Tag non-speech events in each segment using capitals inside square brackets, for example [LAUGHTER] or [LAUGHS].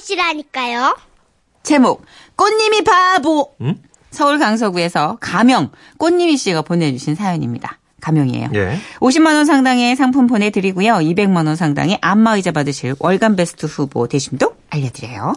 만나보시라니까요. 제목 꽃님이 바보. 음? 서울 강서구에서 가명 꽃님이 씨가 보내주신 사연입니다. 가명이에요. 예. 50만 원 상당의 상품 보내드리고요. 200만 원 상당의 안마의자 받으실 월간 베스트 후보 되심도 알려드려요.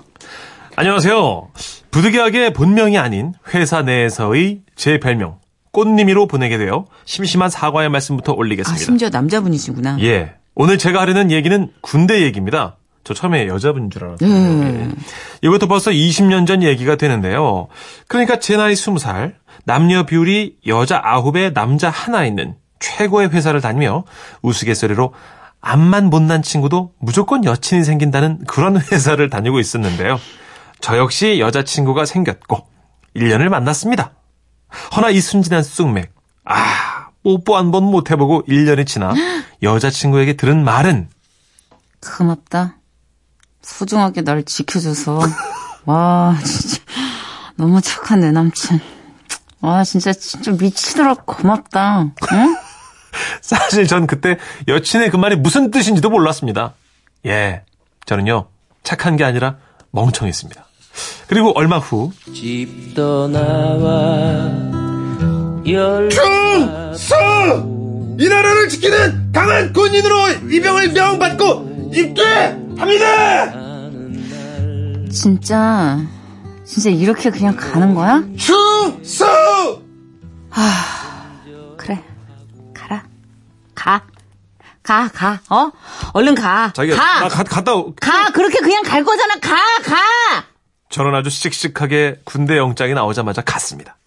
안녕하세요. 부득이하게 본명이 아닌 회사 내에서의 제 별명 꽃님이로 보내게 되어 심심한 사과의 말씀부터 아 올리겠습니다. 심지어 남자분이시구나. 예. 오늘 제가 하려는 얘기는 군대 얘기입니다. 저 처음에 여자분인 줄 알았어요. 음. 예. 이것도 벌써 20년 전 얘기가 되는데요. 그러니까 제 나이 20살, 남녀 비율이 여자 9에 남자 하나 있는 최고의 회사를 다니며 우스갯소리로 앞만 못난 친구도 무조건 여친이 생긴다는 그런 [LAUGHS] 회사를 다니고 있었는데요. 저 역시 여자친구가 생겼고 1년을 만났습니다. 허나 이 순진한 쑥맥. 아, 뽀뽀 한 번 못 해보고 1년이 지나 여자친구에게 들은 말은 고맙다. 소중하게 날 지켜줘서. 와, 진짜. 너무 착한 내 남친. 와, 진짜, 진짜 미치도록 고맙다. 응? [LAUGHS] 사실 전 그때 여친의 그 말이 무슨 뜻인지도 몰랐습니다. 예, 저는요 착한 게 아니라 멍청했습니다. 그리고 얼마 후 집 떠나와 열 충성! 이 나라를 지키는 강한 군인으로 이병을 명받고 입대 합니다! 진짜, 진짜 이렇게 그냥 가는 거야? 충성! 그래. 가라. 가. 가, 가. 어? 얼른 가. 자기가 가. 나 가- 갔다 오- 가. 그렇게 그냥 갈 거잖아. 가, 가. 저는 아주 씩씩하게 군대 영장이 나오자마자 갔습니다.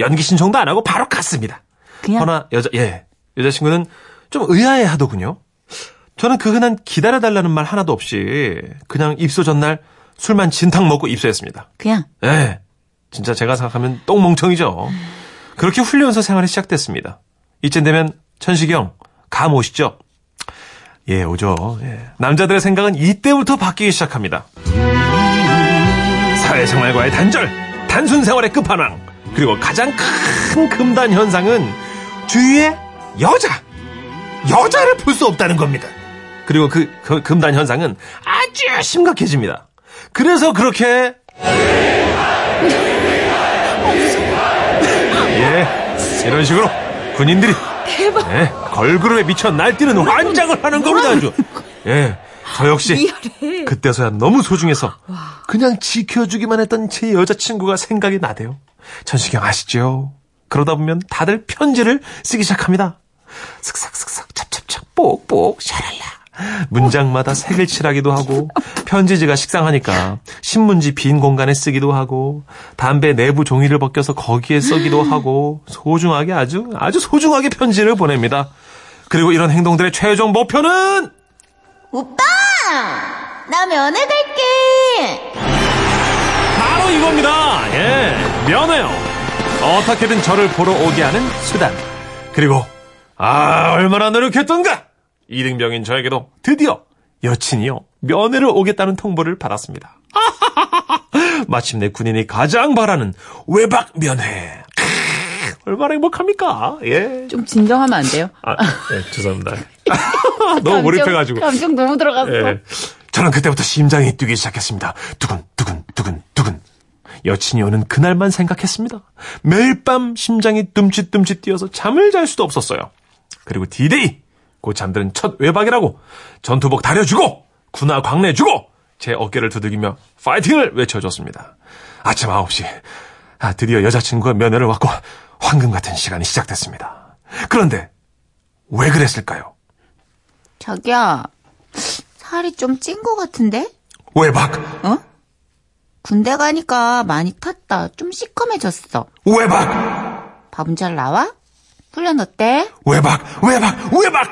연기 신청도 안 하고 바로 갔습니다. 그냥 허나 여자 예 여자친구는 좀 의아해 하더군요. 저는 그 흔한 기다려달라는 말 하나도 없이 그냥 입소 전날 술만 진탕 먹고 입소했습니다. 그냥 예. 진짜 제가 생각하면 똥멍청이죠. 그렇게 훈련소 생활이 시작됐습니다. 이쯤 되면 천식이 형, 감 오시죠? 예, 오죠. 예. 남자들의 생각은 이때부터 바뀌기 시작합니다. 사회생활과의 단절, 단순 생활의 끝판왕, 그리고 가장 큰 금단 현상은 주위에 여자, 여자를 볼 수 없다는 겁니다. 그리고 그, 그 금단 현상은 아주 심각해집니다. 그래서 그렇게 [LAUGHS] 예, 이런 식으로 군인들이 예, 걸그룹에 미쳐 날뛰는 환장을 하는 겁니다, 아주. [LAUGHS] 예, 저 역시 그때서야 너무 소중해서 그냥 지켜주기만 했던 제 여자친구가 생각이 나대요. 천식형 아시죠? 그러다 보면 다들 편지를 쓰기 시작합니다. 슥싹슥싹 찹찹찹 뽁뽁 샤랄라. 문장마다 색을 칠하기도 하고 편지지가 식상하니까 신문지 빈 공간에 쓰기도 하고 담배 내부 종이를 벗겨서 거기에 써기도 하고 소중하게 아주 아주 소중하게 편지를 보냅니다. 그리고 이런 행동들의 최종 목표는 오빠! 나 면회 갈게! 바로 이겁니다. 예, 면회요. 어떻게든 저를 보러 오게 하는 수단. 그리고 아 얼마나 노력했던가. 이등병인 저에게도 드디어 여친이요 면회를 오겠다는 통보를 받았습니다. [LAUGHS] 마침내 군인이 가장 바라는 외박 면회. 얼마나 행복합니까? 예. 좀 진정하면 안 돼요? 아, 예, 죄송합니다. [LAUGHS] 너무 몰입해가지고. 감정 너무 들어갔어. 예. 저는 그때부터 심장이 뛰기 시작했습니다. 두근, 두근, 두근, 두근. 여친이 오는 그날만 생각했습니다. 매일 밤 심장이 둠칫둠칫 뛰어서 잠을 잘 수도 없었어요. 그리고 디데이! 곧 잠드는 첫 외박이라고 전투복 다려주고 군화 광내주고 제 어깨를 두들기며 파이팅을 외쳐줬습니다. 아침 9시 아, 드디어 여자친구가 면회를 왔고 황금 같은 시간이 시작됐습니다. 그런데 왜 그랬을까요? 자기야, 살이 좀 찐 것 같은데? 외박! 어? 군대 가니까 많이 탔다. 좀 시커매졌어. 외박! 밥은 잘 나와? 훈련 어때? 외박! 외박! 외박!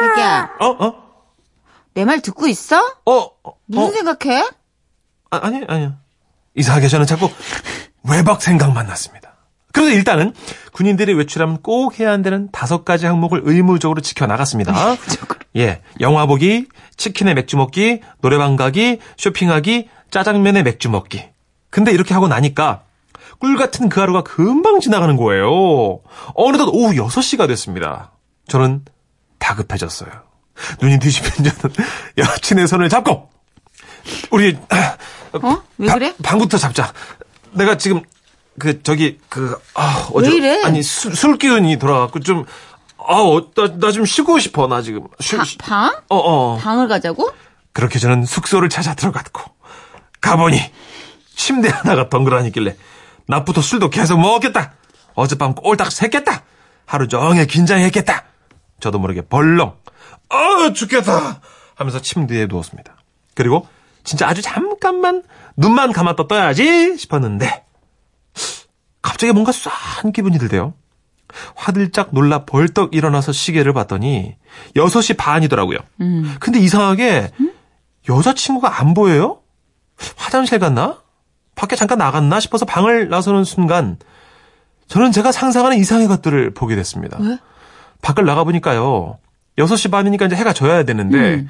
자기야, 어? 어? 내 말 듣고 있어? 어? 어? 무슨 생각해? 아, 아니, 아니요. 이상하게 저는 자꾸 외박 생각만 났습니다. 그래서 일단은 군인들이 외출하면 꼭 해야 한다는 다섯 가지 항목을 의무적으로 지켜나갔습니다. 예. 영화 보기, 치킨에 맥주 먹기, 노래방 가기, 쇼핑하기, 짜장면에 맥주 먹기. 근데 이렇게 하고 나니까 꿀 같은 그 하루가 금방 지나가는 거예요. 어느덧 오후 6시가 됐습니다. 저는 다급해졌어요. 눈이 뒤집힌 저는 [LAUGHS] 여친의 손을 잡고 우리 어? 왜 바- 그래? 방부터 잡자. 내가 지금 그 저기 그 아, 어제 왜 이래? 아니 술, 술 기운이 돌아갖고 좀 아, 어, 나, 나 좀 쉬고 싶어, 나 지금. 쉬, 바- 쉬- 방? 어, 어. 방을 가자고? 그렇게 저는 숙소를 찾아 들어갔고, 가보니, 침대 하나가 덩그러니길래, 낮부터 술도 계속 먹었겠다. 어젯밤 꼴딱 샜겠다. 하루 종일 긴장했겠다. 저도 모르게 벌렁, 아, 죽겠다. 하면서 침대에 누웠습니다. 그리고, 진짜 아주 잠깐만 눈만 감았다 떠야지 싶었는데, 갑자기 뭔가 쏴한 기분이 들대요. 화들짝 놀라 벌떡 일어나서 시계를 봤더니 6시 반이더라고요. 근데 이상하게 여자친구가 안 보여요? 화장실 갔나? 밖에 잠깐 나갔나 싶어서 방을 나서는 순간 저는 제가 상상하는 이상의 것들을 보게 됐습니다. 왜? 밖을 나가보니까요. 6시 반이니까 이제 해가 져야 되는데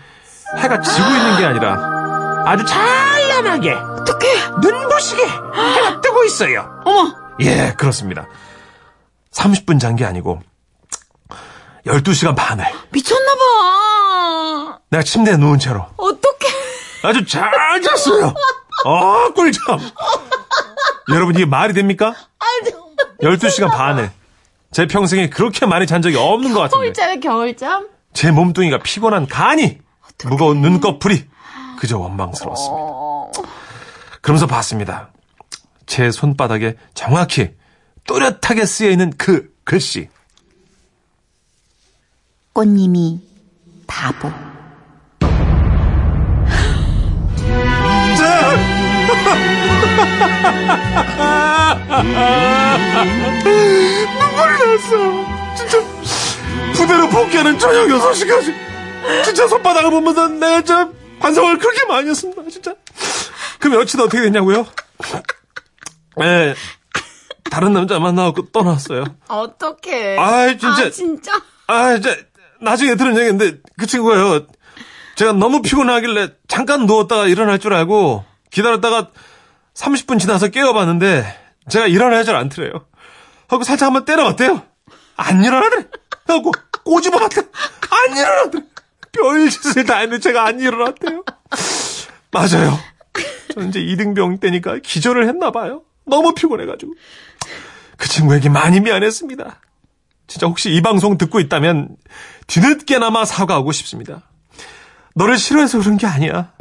해가 지고 있는 게 아니라 아주 찬란하게 어떡해. 눈부시게 해가 뜨고 있어요. 어머. 예, 그렇습니다. 30분 잔 게 아니고 12시간 반을 미쳤나 봐. 내가 침대에 누운 채로 어떡해. 아주 잘 잤어요. 아, 꿀잠. 여러분 이게 말이 됩니까? 12시간 반을 제 평생에 그렇게 많이 잔 적이 없는 것 같은데 겨울잠에 겨울잠? 제 몸뚱이가 피곤한 간이 무거운 눈꺼풀이 그저 원망스러웠습니다. 어. 그러면서 봤습니다. 제 손바닥에 정확히 또렷하게 쓰여 있는 그 글씨. 꽃님이 바보. 눈물이 났어. 진짜 부대로 복귀하는 저녁 6시까지 진짜 손바닥을 보면서 내가 저 반성을 그렇게 많이 했습니다. 진짜. 그 며칠 어떻게 됐냐고요? 예. 다른 남자 만나고 떠났어요. 어떡해. 아이, 진짜. 아, 진짜. 아, 이제 나중에 들은 얘기인데 그 친구가요. 제가 너무 피곤하길래 잠깐 누웠다가 일어날 줄 알고 기다렸다가 30분 지나서 깨워봤는데 제가 일어나야 잘 않더래요. 하고 살짝 한번 때려봤대요. 안 일어나더래. 하고 꼬집어봤대. 안 일어나더래. 별짓을 다 했는데 제가 안 일어났대요. 맞아요. 저 이제 이등병 때니까 기절을 했나 봐요. 너무 피곤해가지고. 그 친구에게 많이 미안했습니다. 진짜 혹시 이 방송 듣고 있다면 뒤늦게나마 사과하고 싶습니다. 너를 싫어해서 그런 게 아니야.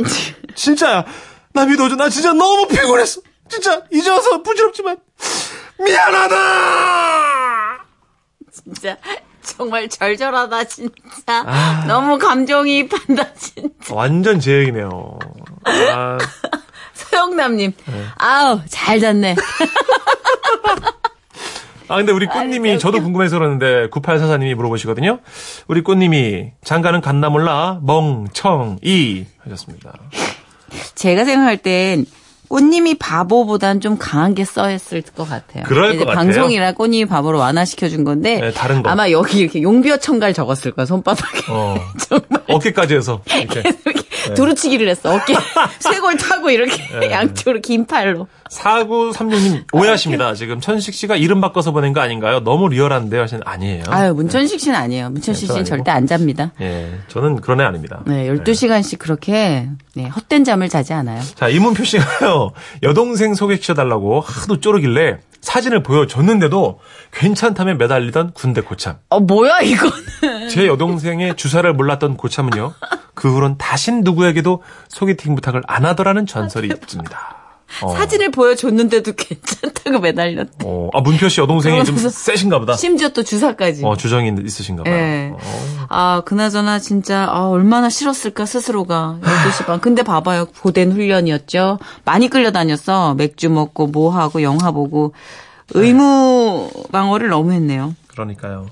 진짜야. 나 믿어줘. 나 진짜 너무 피곤했어. 진짜 이제 와서 부질없지만 미안하다. 진짜. 정말 절절하다, 진짜. 아. 너무 감정이입한다, 진짜. 완전 제 얘기네요. 아, [LAUGHS] 서영남님. 네. 아우, 잘 잤네. [LAUGHS] 아, 근데 우리 꽃님이 저도 궁금해서 그러는데 9844님이 물어보시거든요. 우리 꽃님이 장가는 갔나 몰라 멍청이 하셨습니다. 제가 생각할 땐 꽃님이 바보보단 좀 강한 게 써있을 것 같아요. 그럴 것 같아요. 방송이라 꽃님이 바보로 완화시켜 준 건데. 네, 다른 거. 아마 여기 이렇게 용비어 청갈 적었을 거야, 손바닥에. 어. [LAUGHS] 정말. 어깨까지 해서 이렇게 이렇게 두루치기를 했어. 어깨 [LAUGHS] 쇄골 타고 이렇게 네. [LAUGHS] 양쪽으로 긴 팔로. 4936님 오해하십니다. 지금 천식 씨가 이름 바꿔서 보낸 거 아닌가요? 너무 리얼한데요. 하시는 아니에요. 아유, 문천식 씨는 아니에요. 문천식 네, 씨는 또 절대 안 잡니다. 예, 저는 그런 애 아닙니다. 네, 12시간씩 그렇게 네, 헛된 잠을 자지 않아요. 자, 이문표 씨가요, 여동생 소개시켜 달라고 하도 쪼르길래 사진을 보여줬는데도 괜찮다며 매달리던 군대 고참. 어, 뭐야, 이거는. 제 여동생의 주사를 몰랐던 고참은요, 그 후론 다신 누구 에게도 소개팅 부탁을 안 하더라는 전설이 있습니다. 어, 사진을 보여줬는데도 [LAUGHS] 괜찮다고 매달렸대. 어, 아, 문표 씨 여동생이 좀 세신가 보다. 심지어 또 주사까지. 어, 주정이 있으신가 봐요. 예. 어. 아, 그나저나 진짜, 아, 얼마나 싫었을까, 스스로가. 12시 반. 근데 봐봐요. 고된 훈련이었죠. 많이 끌려다녔어. 맥주 먹고, 뭐 하고, 영화 보고. 의무 방어를 너무 했네요. 그러니까요.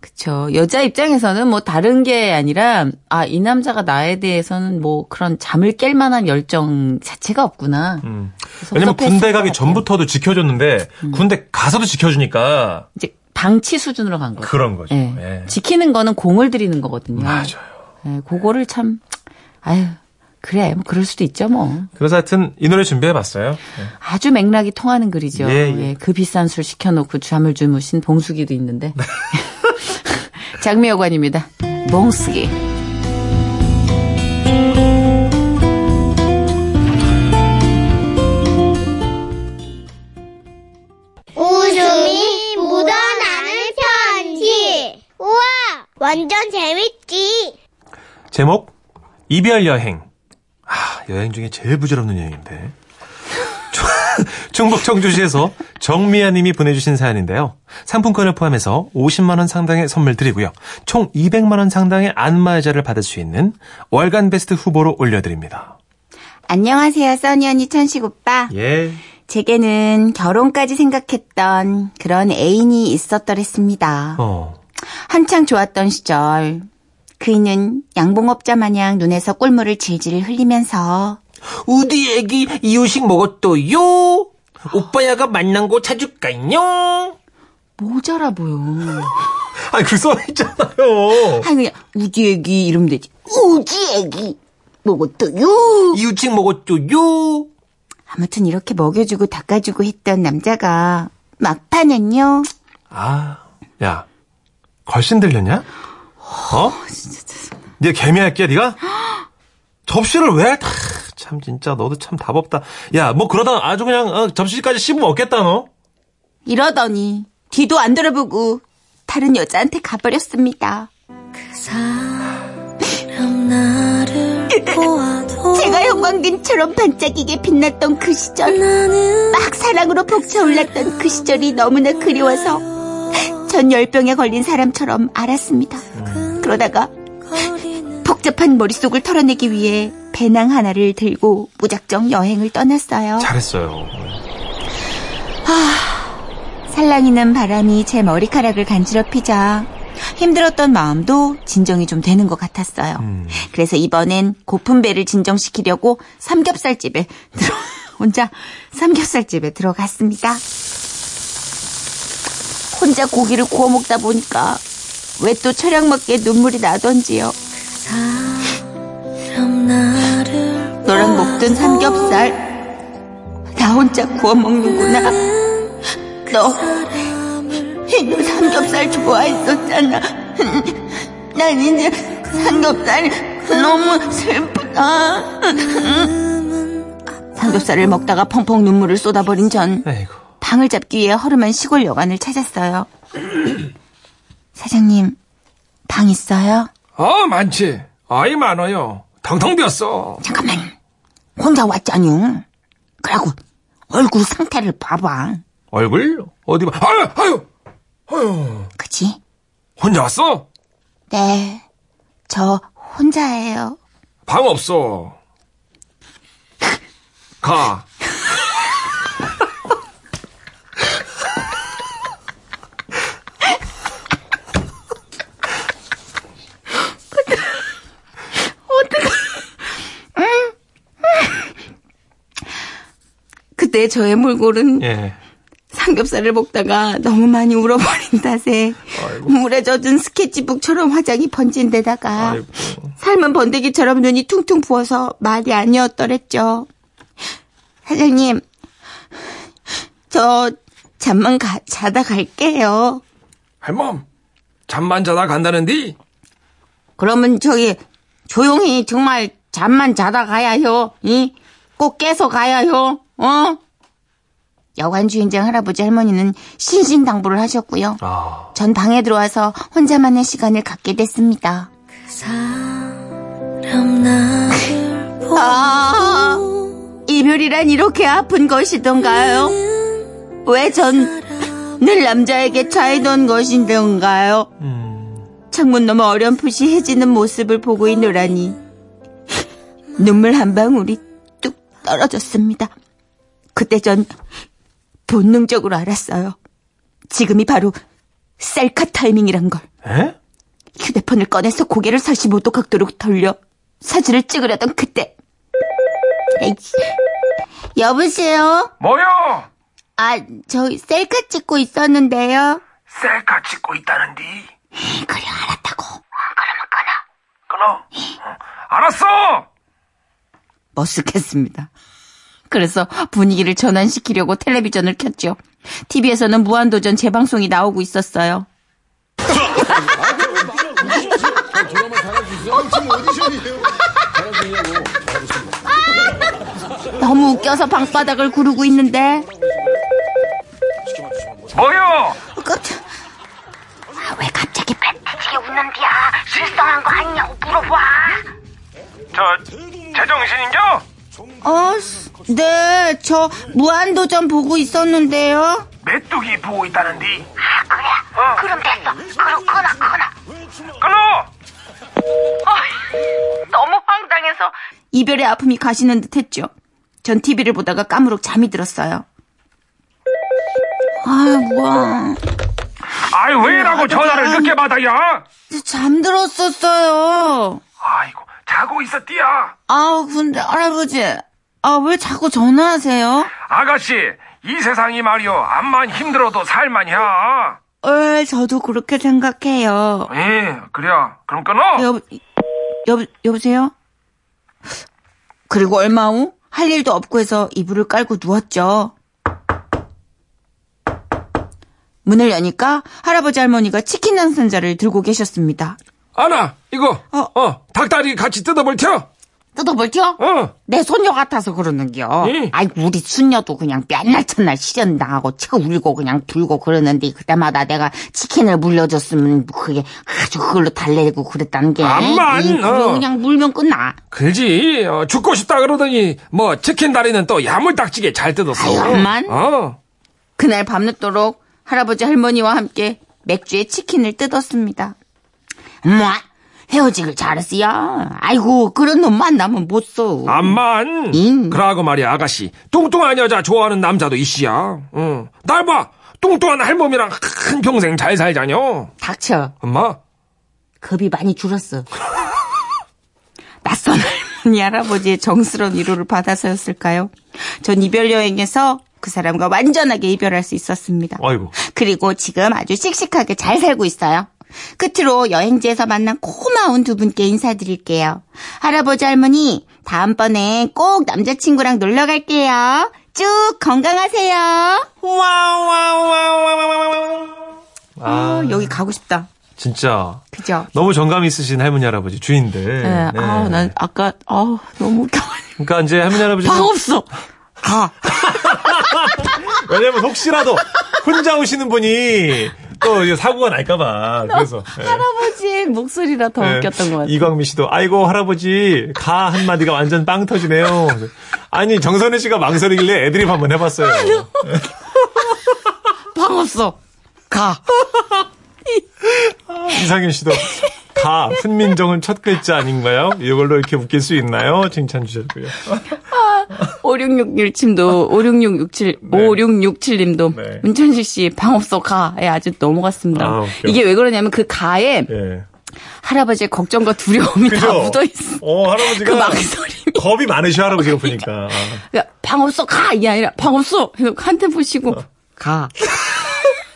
그쵸. 여자 입장에서는 뭐 다른 게 아니라, 아, 이 남자가 나에 대해서는 뭐 그런 잠을 깰 만한 열정 자체가 없구나. 음. 왜냐면 군대 것 가기. 전부터도 지켜줬는데, 군대 가서도 지켜주니까, 이제 방치 수준으로 간 거죠. 그런 거죠. 예. 예. 지키는 거는 공을 들이는 거거든요. 맞아요. 예, 그거를 참, 아유, 그래, 뭐 그럴 수도 있죠, 뭐. 그래서 하여튼 이 노래 준비해봤어요. 네. 아주 맥락이 통하는 글이죠. 예, 예. 예, 그 비싼 술 시켜놓고 잠을 주무신 봉숙이도 있는데. [LAUGHS] 장미여관입니다. 봉숙이. 웃음이 묻어나는 편지. 우와, 완전 재밌지. 제목, 이별 여행. 아, 여행 중에 제일 부질없는 여행인데. 충북 [LAUGHS] 청주시에서 정미아 님이 보내주신 사연인데요. 상품권을 포함해서 50만 원 상당의 선물 드리고요. 총 200만 원 상당의 안마의자를 받을 수 있는 월간 베스트 후보로 올려드립니다. 안녕하세요, 써니 언니 천식 오빠. 예. 제게는 결혼까지 생각했던 그런 애인이 있었더랬습니다. 어. 한창 좋았던 시절. 그이는 양봉업자 마냥 눈에서 꿀물을 질질 흘리면서 우리 애기 이유식 먹었어요. 오빠야가 만난 곳 찾을까요? 모자라 보여. [LAUGHS] 아니, 그 써있잖아요. 아니 그냥 우지 애기 이러면 되지. 우지 애기 먹었어요. 이유식 먹었어요. 아무튼 이렇게 먹여주고 닦아주고 했던 남자가 막판은요. 아, 야, 걸신 들렸냐? 어? 네 개미할게, 네가? 접시를 왜? 아, 참 진짜 너도 참 답 없다. 야, 뭐 그러다 아주 그냥 어, 접시까지 씹으면 없겠다 너. 이러더니 뒤도 안 돌아보고 다른 여자한테 가버렸습니다. [LAUGHS] 제가 형광등처럼 반짝이게 빛났던 그 시절 막 사랑으로 벅차올랐던 그 시절이 너무나 그리워서 전 열병에 걸린 사람처럼 알았습니다. 그러다가 복잡한 머릿속을 털어내기 위해 배낭 하나를 들고 무작정 여행을 떠났어요. 잘했어요. 살랑이는 바람이 제 머리카락을 간지럽히자 힘들었던 마음도 진정이 좀 되는 것 같았어요. 음. 그래서 이번엔 고픈 배를 진정시키려고 삼겹살집에 들어 혼자 삼겹살집에 들어갔습니다. 혼자 고기를 구워 먹다 보니까 왜또 처량맞게 눈물이 나던지요. 너랑 먹던 삼겹살 나 혼자 구워 먹는구나. 너, 너 삼겹살 좋아했었잖아. 난 이제 삼겹살 너무 슬프다. 삼겹살을 먹다가 펑펑 눈물을 쏟아버린 전. 방을 잡기 위해 허름한 시골 여관을 찾았어요. 사장님, 방 있어요? 어, 많지. 아이, 많아요. 텅텅 비었어. 잠깐만, 혼자 왔잖요. 그러고 얼굴 상태를 봐봐. 얼굴 어디 봐. 아유, 아유, 아유. 그치? 혼자 왔어? 네, 저 혼자예요. 방 없어. 가. 그때 저의 몰골은 예. 삼겹살을 먹다가 너무 많이 울어버린 탓에 물에 젖은 스케치북처럼 화장이 번진 데다가 아이고. 삶은 번데기처럼 눈이 퉁퉁 부어서 말이 아니었더랬죠. 사장님, 저 잠만 가- 자다 갈게요. 할멈, 잠만 자다 간다는디? 그러면 저기 조용히 정말 잠만 자다 가야요. 이? 꼭 깨서 가야요. 어? 여관 주인장 할아버지 할머니는 신신당부를 하셨고요. 아, 전 방에 들어와서 혼자만의 시간을 갖게 됐습니다. 아, 이별이란 이렇게 아픈 것이던가요? 왜 전 늘 남자에게 차이던 것인던가요? 음, 창문 너머 어렴풋이 해지는 모습을 보고 있노라니 눈물 한 방울이 뚝 떨어졌습니다. 그때 전 본능적으로 알았어요. 지금이 바로 셀카 타이밍이란 걸. 에? 휴대폰을 꺼내서 고개를 45도 각도로 돌려 사진을 찍으려던 그때. 에이씨. 여보세요? 뭐요? 아, 저 셀카 찍고 있었는데요. 셀카 찍고 있다는디? 그래, 알았다고. 끊어. 어, 알았어! 머쓱했습니다. 그래서 분위기를 전환시키려고 텔레비전을 켰죠. TV에서는 무한도전 재방송이 나오고 있었어요. 너무 웃겨서 방바닥을 구르고 있는데 뭐요? 깜짝 아, 왜 갑자기 빽빽하게 웃는디야? 불쌍한 거 아니냐고 물어봐. 저 제정신인겨? 어, 네, 저 무한도전 보고 있었는데요. 메뚜기 보고 있다는디. 아, 그래? 그럼 됐어. 그럼 끊어, 끊어. 끊어! 너무 황당해서 이별의 아픔이 가시는 듯했죠. 전 TV를 보다가 까무룩 잠이 들었어요. 아, 뭐야. 아이 왜라고 전화를 늦게 받아야? 잠들었었어요. 있었디야. 아, 근데 할아버지, 아, 왜 자꾸 전화하세요? 아가씨 이 세상이 말이여 암만 힘들어도 살만이야. 에, 저도 그렇게 생각해요. 예 그래 그럼 끊어. 여보, 여보, 여보세요? 그리고 얼마 후 할 일도 없고 해서 이불을 깔고 누웠죠. 문을 여니까 할아버지 할머니가 치킨 당선자를 들고 계셨습니다. 아나 이거 어. 어, 닭다리 같이 뜯어볼 텨. 뜯어볼게요? 어. 내 손녀 같아서 그러는겨. 응. 아이고, 우리 손녀도 그냥 맨날 첫날 시련 당하고 쳐 울고 그냥 불고 그러는데 그때마다 내가 치킨을 물려줬으면 그게 아주 그걸로 달래고 그랬다는 게. 암만, 어. 그냥 물면 끝나. 그지 어, 죽고 싶다 그러더니 뭐 치킨 다리는 또 야물딱지게 잘 뜯었어. 암만. 어. 그날 밤늦도록 할아버지 할머니와 함께 맥주에 치킨을 뜯었습니다. 뭐? 헤어지길 잘했어요. 아이고, 그런 놈 만나면 못 써. 암만. 응. 그러고 말이야 아가씨 뚱뚱한 여자 좋아하는 남자도 이씨야. 응. 날 봐. 뚱뚱한 할멈이랑 한 평생 잘 살자녀. 닥쳐. 엄마. 겁이 많이 줄었어. [LAUGHS] 낯선 할머니 할아버지의 정스러운 위로를 받아서였을까요? 전 이별 여행에서 그 사람과 완전하게 이별할 수 있었습니다. 아이고. 그리고 지금 아주 씩씩하게 잘 살고 있어요. 끝으로 여행지에서 만난 고마운 두 분께 인사드릴게요. 할아버지 할머니 다음번에 꼭 남자친구랑 놀러 갈게요. 쭉 건강하세요. 아, 어, 여기 가고 싶다. 진짜. 그죠? 너무 정감 있으신 할머니 할아버지 주인들. 네. 네. 아, 난 아까 아 너무 웃겨. 그러니까 이제 할머니 할아버지 방 없어. 가. [LAUGHS] 왜냐면 혹시라도 혼자 오시는 분이 또 이제 사고가 날까봐 그래서 예. 할아버지의 목소리라 더 예. 웃겼던 것 같아요. 이광미 씨도 아이고 할아버지 가 한마디가 완전 빵 터지네요. 아니 정선혜 씨가 망설이길래 애드립 한번 해봤어요. 방 없어. 가. [LAUGHS] 이상윤 씨도 가 훈민정은 첫 글자 아닌가요? 이걸로 이렇게 웃길 수 있나요? 칭찬 주셨고요. 5667님도 5667 5667님도 네. 문천식 씨방 없어 가에 아주 넘어갔습니다. 아. 이게 왜 그러냐면 그 가에 예. 할아버지의 걱정과 두려움이 다 그죠? 묻어 있어. 어 할아버지가 그 망설임이. 겁이 많으셔 할아버지가 보니까. 아. 그러니까 방 없어 가 이게 아니라 방 없어. 그래서 한테 보시고 가.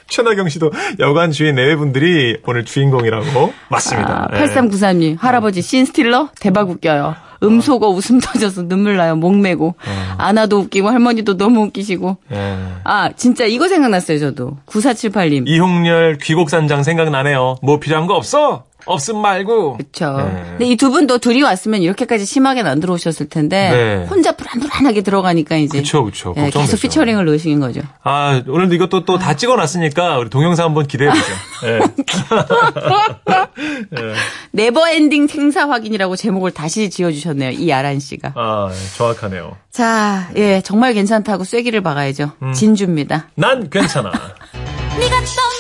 최나경 씨도 여관 주인 내외분들이 오늘 주인공이라고 맞습니다. 아, 예. 8393님 할아버지 씬스틸러 대박 웃겨요. 음소거 웃음 터져서 눈물 나요. 목매고 아나도 웃기고 할머니도 너무 웃기시고. 예. 아 진짜 이거 생각났어요 저도. 9478님. 이홍렬 귀곡산장 생각나네요. 뭐 필요한 거 없어? 없음 말고. 그렇죠. 네. 근데 이 두 분도 둘이 왔으면 이렇게까지 심하게는 안 들어오셨을 텐데 네. 혼자 불안불안하게 들어가니까 이제 그쵸, 그쵸. 예, 계속. 피처링을 넣으신 거죠. 아, 오늘도 이것도 또 다 찍어놨으니까 우리 동영상 한번 기대해 보죠. 예. [LAUGHS] never ending 생사 확인이라고 제목을 다시 지어주셨네요. 이아란 씨가. 아, 정확하네요. 자, 예, 정말 괜찮다고 쐐기를 박아야죠. 음. 진주입니다. 난 괜찮아. [LAUGHS] 네가 떠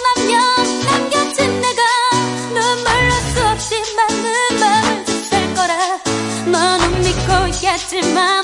많은